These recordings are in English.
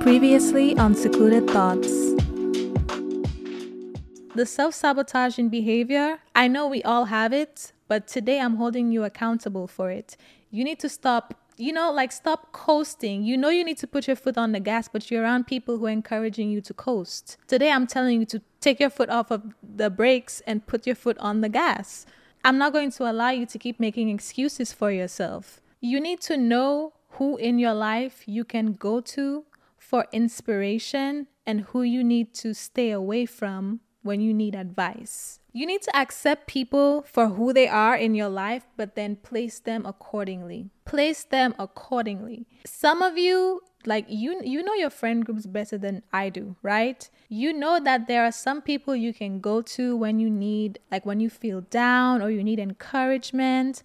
Previously on Secluded Thoughts. The self sabotaging behavior, I know we all have it, but today I'm holding you accountable for it. You need to stop, you know, like stop coasting. You know, you need to put your foot on the gas, but you're around people who are encouraging you to coast. Today I'm telling you to take your foot off of the brakes and put your foot on the gas. I'm not going to allow you to keep making excuses for yourself. You need to know who in your life you can go to for inspiration and who you need to stay away from when you need advice. You need to accept people for who they are in your life, but then place them accordingly. Place them accordingly. Some of you like you you know your friend groups better than I do, right? You know that there are some people you can go to when you need like when you feel down or you need encouragement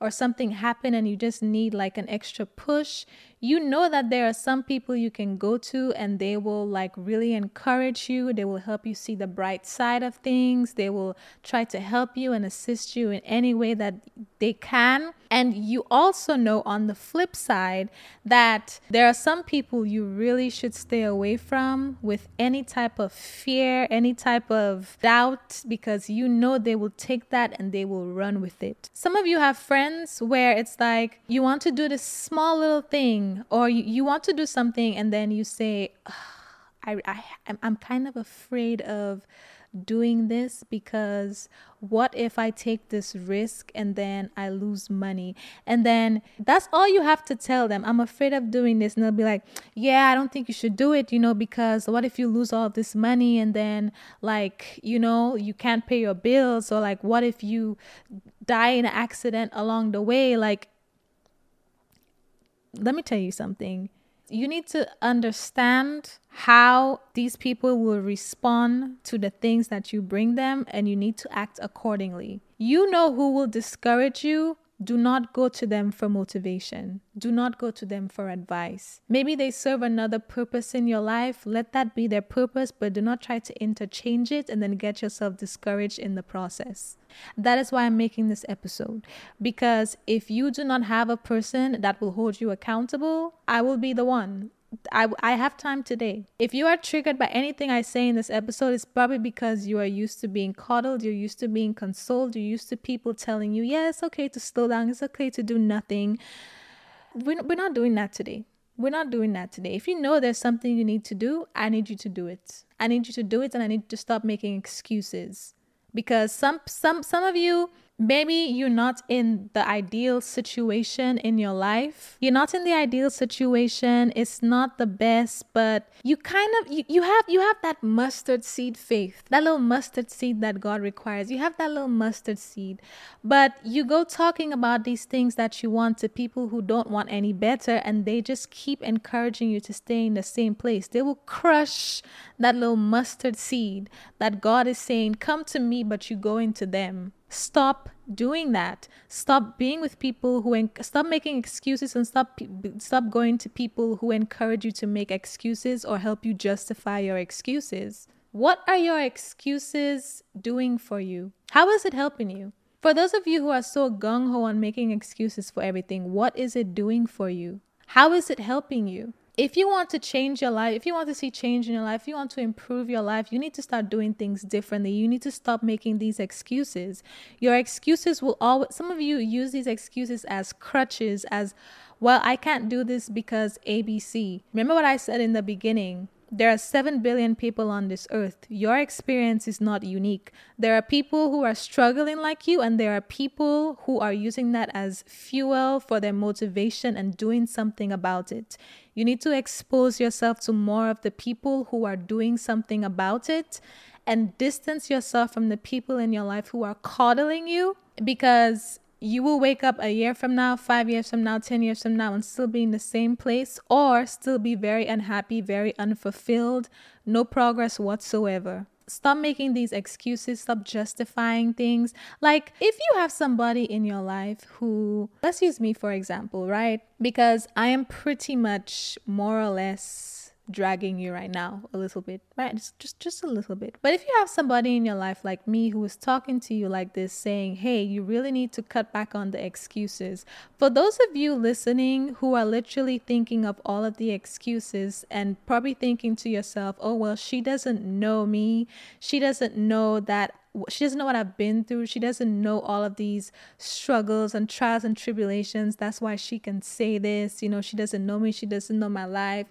or something happened and you just need like an extra push you know that there are some people you can go to and they will like really encourage you. They will help you see the bright side of things. They will try to help you and assist you in any way that they can. And you also know on the flip side that there are some people you really should stay away from with any type of fear, any type of doubt, because you know they will take that and they will run with it. Some of you have friends where it's like you want to do this small little thing or you, you want to do something and then you say I, I i'm kind of afraid of doing this because what if I take this risk and then I lose money? And then that's all you have to tell them. I'm afraid of doing this. And they'll be like, yeah, I don't think you should do it, you know, because what if you lose all this money and then, like, you know, you can't pay your bills? Or, like, what if you die in an accident along the way? Like, let me tell you something. You need to understand how these people will respond to the things that you bring them, and you need to act accordingly. You know who will discourage you do not go to them for motivation. Do not go to them for advice. Maybe they serve another purpose in your life. Let that be their purpose, but do not try to interchange it and then get yourself discouraged in the process. That is why I'm making this episode. Because if you do not have a person that will hold you accountable, I will be the one. I, I have time today. If you are triggered by anything I say in this episode, it's probably because you are used to being coddled, you're used to being consoled, you're used to people telling you, yeah, it's okay to slow down, it's okay to do nothing. We're, we're not doing that today. We're not doing that today. If you know there's something you need to do, I need you to do it. I need you to do it and I need to stop making excuses. Because some some some of you maybe you're not in the ideal situation in your life. You're not in the ideal situation. It's not the best but you kind of you, you have you have that mustard seed faith that little mustard seed that god requires. You have that little mustard seed but you go talking about these things that you want to people who don't want any better and they just keep encouraging you to stay in the same place. They will crush that little mustard seed that god is saying come to me but you go into them stop doing that. Stop being with people who en- stop making excuses and stop stop going to people who encourage you to make excuses or help you justify your excuses. What are your excuses doing for you? How is it helping you? For those of you who are so gung-ho on making excuses for everything what is it doing for you? How is it helping you if you want to change your life, if you want to see change in your life, if you want to improve your life, you need to start doing things differently. You need to stop making these excuses. Your excuses will always, some of you use these excuses as crutches, as, well, I can't do this because ABC. Remember what I said in the beginning? There are 7 billion people on this earth. Your experience is not unique. There are people who are struggling like you, and there are people who are using that as fuel for their motivation and doing something about it. You need to expose yourself to more of the people who are doing something about it and distance yourself from the people in your life who are coddling you because you will wake up a year from now, five years from now, 10 years from now, and still be in the same place, or still be very unhappy, very unfulfilled, no progress whatsoever. Stop making these excuses, stop justifying things. Like, if you have somebody in your life who, let's use me for example, right? Because I am pretty much more or less dragging you right now a little bit right just, just just a little bit but if you have somebody in your life like me who is talking to you like this saying hey you really need to cut back on the excuses for those of you listening who are literally thinking of all of the excuses and probably thinking to yourself oh well she doesn't know me she doesn't know that she doesn't know what I've been through. She doesn't know all of these struggles and trials and tribulations. That's why she can say this. You know, she doesn't know me. She doesn't know my life.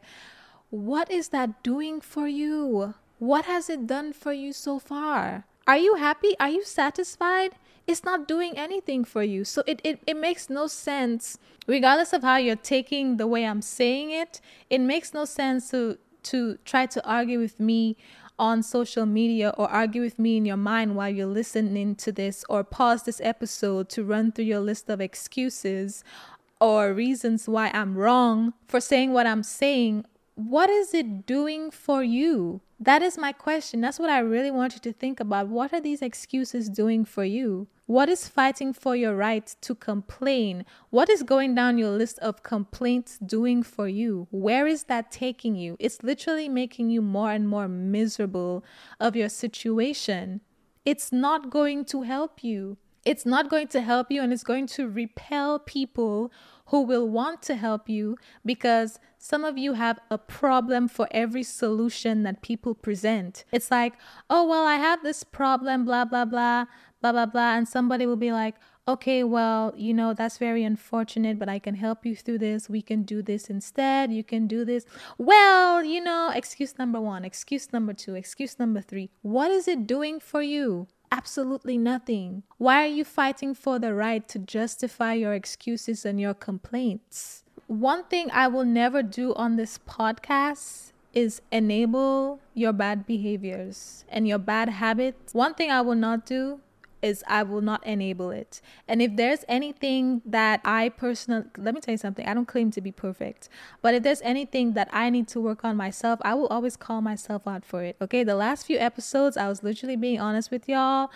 What is that doing for you? What has it done for you so far? Are you happy? Are you satisfied? It's not doing anything for you. So it, it, it makes no sense, regardless of how you're taking the way I'm saying it, it makes no sense to to try to argue with me on social media or argue with me in your mind while you're listening to this or pause this episode to run through your list of excuses or reasons why I'm wrong for saying what I'm saying what is it doing for you? That is my question. That's what I really want you to think about. What are these excuses doing for you? What is fighting for your right to complain? What is going down your list of complaints doing for you? Where is that taking you? It's literally making you more and more miserable of your situation. It's not going to help you. It's not going to help you and it's going to repel people who will want to help you because some of you have a problem for every solution that people present. It's like, oh, well, I have this problem, blah, blah, blah, blah, blah, blah. And somebody will be like, okay, well, you know, that's very unfortunate, but I can help you through this. We can do this instead. You can do this. Well, you know, excuse number one, excuse number two, excuse number three. What is it doing for you? Absolutely nothing. Why are you fighting for the right to justify your excuses and your complaints? One thing I will never do on this podcast is enable your bad behaviors and your bad habits. One thing I will not do is I will not enable it. And if there's anything that I personally, let me tell you something, I don't claim to be perfect, but if there's anything that I need to work on myself, I will always call myself out for it. Okay. The last few episodes, I was literally being honest with y'all.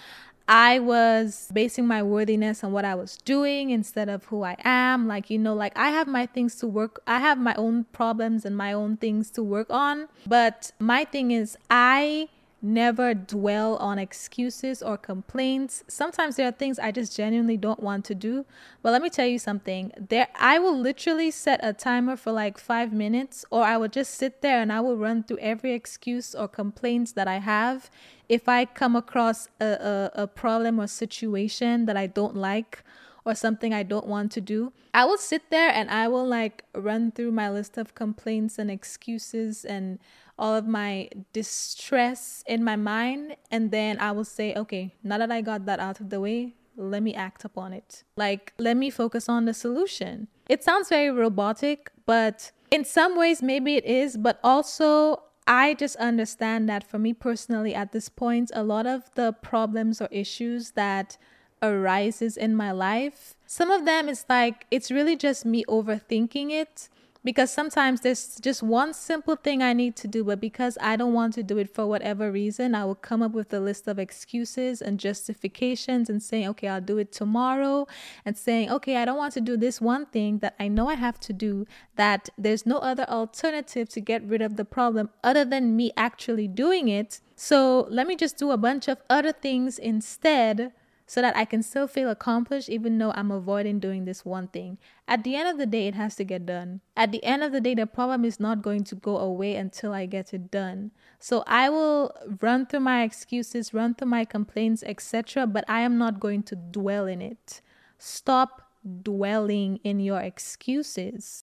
I was basing my worthiness on what I was doing instead of who I am. Like, you know, like I have my things to work, I have my own problems and my own things to work on. But my thing is, I never dwell on excuses or complaints. Sometimes there are things I just genuinely don't want to do. But let me tell you something. There I will literally set a timer for like 5 minutes or I will just sit there and I will run through every excuse or complaints that I have if I come across a, a, a problem or situation that I don't like or something I don't want to do, I will sit there and I will like run through my list of complaints and excuses and all of my distress in my mind. And then I will say, okay, now that I got that out of the way, let me act upon it. Like, let me focus on the solution. It sounds very robotic, but in some ways, maybe it is, but also I just understand that for me personally at this point, a lot of the problems or issues that arises in my life, some of them is like it's really just me overthinking it because sometimes there's just one simple thing I need to do, but because I don't want to do it for whatever reason, I will come up with a list of excuses and justifications and saying, okay, I'll do it tomorrow, and saying, okay, I don't want to do this one thing that I know I have to do, that there's no other alternative to get rid of the problem other than me actually doing it. So let me just do a bunch of other things instead so that I can still feel accomplished even though I'm avoiding doing this one thing. At the end of the day, it has to get done. At the end of the day, the problem is not going to go away until I get it done. So I will run through my excuses, run through my complaints, etc., but I am not going to dwell in it. Stop dwelling in your excuses.